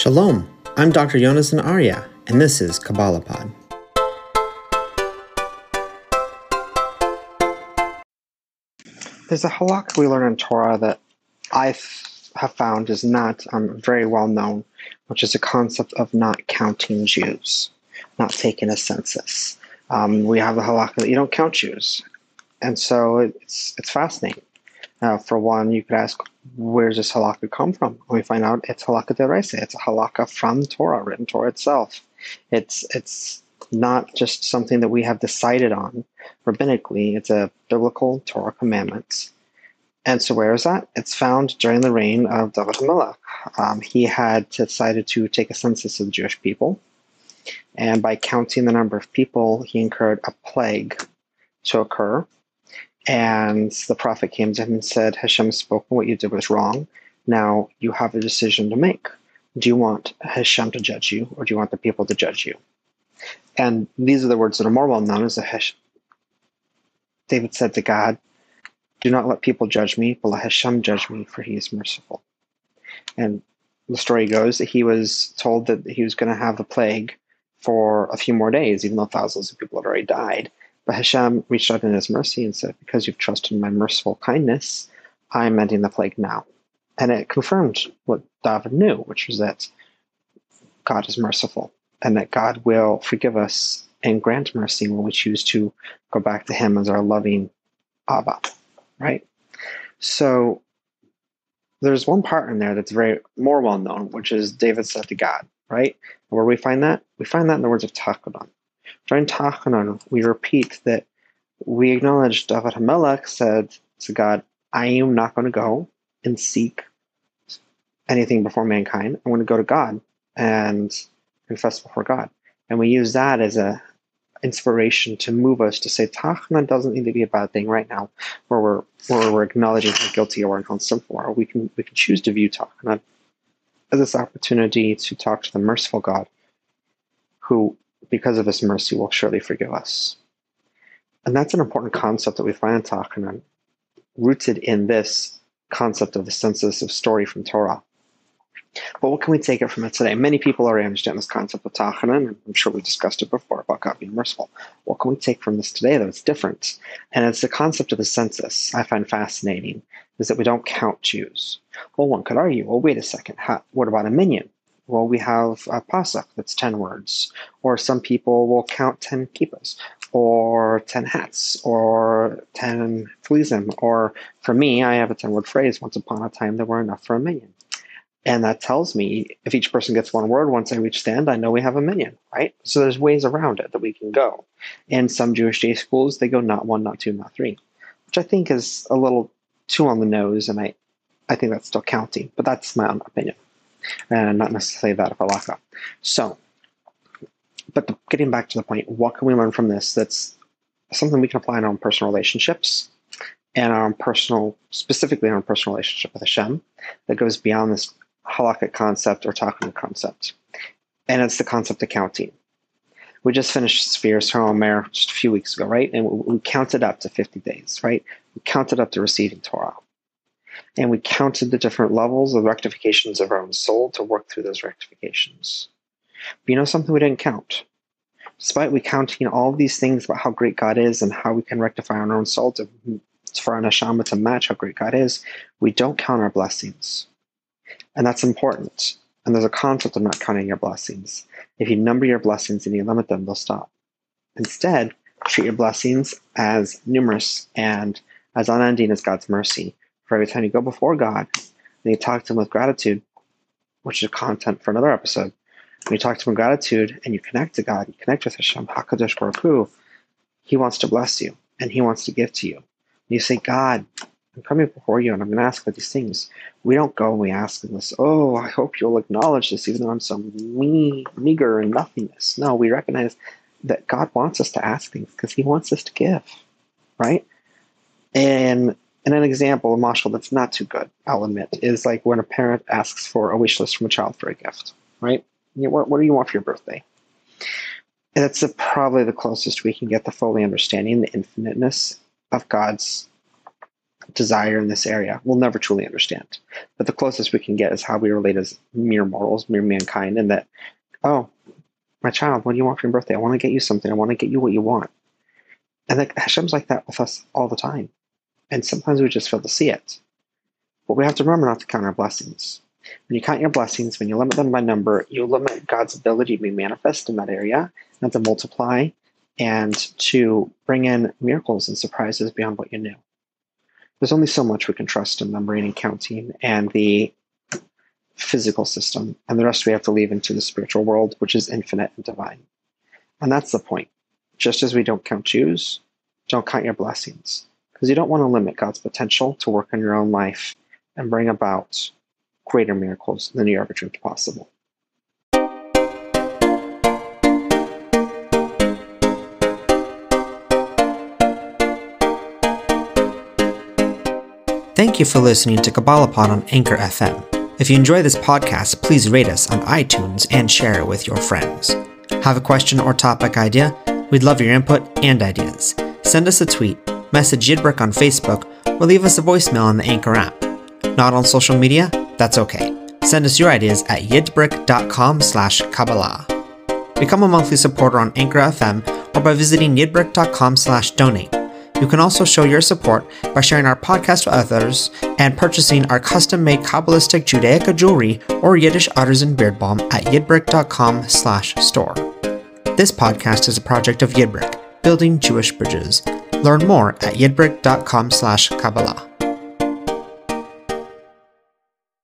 Shalom, I'm Dr. Yonasan Arya, and this is Kabbalah Pod. There's a halakha we learn in Torah that I have found is not um, very well known, which is the concept of not counting Jews, not taking a census. Um, we have the halakha that you don't count Jews, and so it's it's fascinating. Uh, for one, you could ask, where's this halakha come from? And we find out it's halakha d'oraisa. It's a halakha from Torah, written Torah itself. It's it's not just something that we have decided on rabbinically. It's a biblical Torah commandment. And so where is that? It's found during the reign of David HaMelech. Um, he had decided to take a census of the Jewish people. And by counting the number of people, he incurred a plague to occur and the prophet came to him and said, Hashem has spoken, what you did was wrong. Now you have a decision to make. Do you want Hashem to judge you, or do you want the people to judge you? And these are the words that are more well known as the Hashem. David said to God, Do not let people judge me, but let Hashem judge me, for he is merciful. And the story goes that he was told that he was going to have the plague for a few more days, even though thousands of people had already died. But Hashem reached out in his mercy and said, Because you've trusted my merciful kindness, I am ending the plague now. And it confirmed what David knew, which was that God is merciful and that God will forgive us and grant mercy when we choose to go back to Him as our loving Abba, right? So there's one part in there that's very more well known, which is David said to God, right? Where we find that? We find that in the words of Tachanan. During Tachanan, we repeat that we acknowledge David Hamelech said to God, I am not going to go and seek anything before mankind. I'm going to go to God and confess before God. And we use that as a inspiration to move us to say Tachna doesn't need to be a bad thing right now, where we're where we're acknowledging how guilty or are. We can we can choose to view Tachna as this opportunity to talk to the merciful God, who because of his mercy, will surely forgive us. And that's an important concept that we find in Tachanan, rooted in this concept of the census of story from Torah. But what can we take it from it today? Many people already understand this concept of Tachanan, I'm sure we discussed it before about God being merciful. What can we take from this today that's different? And it's the concept of the census I find fascinating, is that we don't count Jews. Well, one could argue, well, wait a second, how, what about a minyan? Well, we have a pasuk that's 10 words, or some people will count 10 kippas, or 10 hats, or 10 tefillin, or for me, I have a 10 word phrase, once upon a time there were enough for a minyan. And that tells me if each person gets one word, once I reach the end, I know we have a minyan, right? So there's ways around it that we can go. In some Jewish day schools, they go not one, not two, not three, which I think is a little too on the nose, and I, I think that's still counting, but that's my own opinion and not necessarily that of halakha. So, but the, getting back to the point, what can we learn from this that's something we can apply in our own personal relationships and our own personal, specifically our own personal relationship with Hashem that goes beyond this halakhic concept or talking concept. And it's the concept of counting. We just finished Sefiras Omer just a few weeks ago, right? And we, we counted up to 50 days, right? We counted up to receiving Torah and we counted the different levels of rectifications of our own soul to work through those rectifications. But you know something we didn't count? Despite we counting all these things about how great God is and how we can rectify our own soul to, for our neshama to match how great God is, we don't count our blessings. And that's important. And there's a concept of not counting your blessings. If you number your blessings and you limit them, they'll stop. Instead, treat your blessings as numerous and as unending as God's mercy for every time you go before God and you talk to Him with gratitude, which is content for another episode. When you talk to Him with gratitude and you connect to God, you connect with Hashem, HaKadosh Baruch Hu, He wants to bless you and He wants to give to you. And you say, God, I'm coming before you and I'm going to ask for these things. We don't go and we ask this, oh, I hope you'll acknowledge this, even though I'm so me- meager and nothingness. No, we recognize that God wants us to ask things because He wants us to give, right? And and an example, a mashal that's not too good, I'll admit, is like when a parent asks for a wish list from a child for a gift, right? You know, what, what do you want for your birthday? And that's the, probably the closest we can get to fully understanding the infiniteness of God's desire in this area, we'll never truly understand. But the closest we can get is how we relate as mere mortals, mere mankind, and that, oh, my child, what do you want for your birthday? I want to get you something. I want to get you what you want. And like Hashem's like that with us all the time. And sometimes we just fail to see it. But we have to remember not to count our blessings. When you count your blessings, when you limit them by number, you limit God's ability to be manifest in that area and to multiply and to bring in miracles and surprises beyond what you knew. There's only so much we can trust in numbering and counting and the physical system, and the rest we have to leave into the spiritual world, which is infinite and divine. And that's the point. Just as we don't count Jews, don't count your blessings, because you don't want to limit God's potential to work in your own life and bring about greater miracles than you ever dreamed possible. Thank you for listening to Kabbalahpod on Anchor FM. If you enjoy this podcast, please rate us on iTunes and share it with your friends. Have a question or topic idea? We'd love your input and ideas. Send us a tweet, message Yidbrick on Facebook, or leave us a voicemail on the Anchor app. Not on social media? That's okay. Send us your ideas at yidbrick.com slash Kabbalah. Become a monthly supporter on Anchor FM or by visiting yidbrick.com slash donate. You can also show your support by sharing our podcast with others and purchasing our custom-made Kabbalistic Judaica jewelry or Yiddish artisan beard balm at yidbrick.com slash store. This podcast is a project of Yidbrick, building Jewish bridges. Learn more at yidbrick.com slash Kabbalah.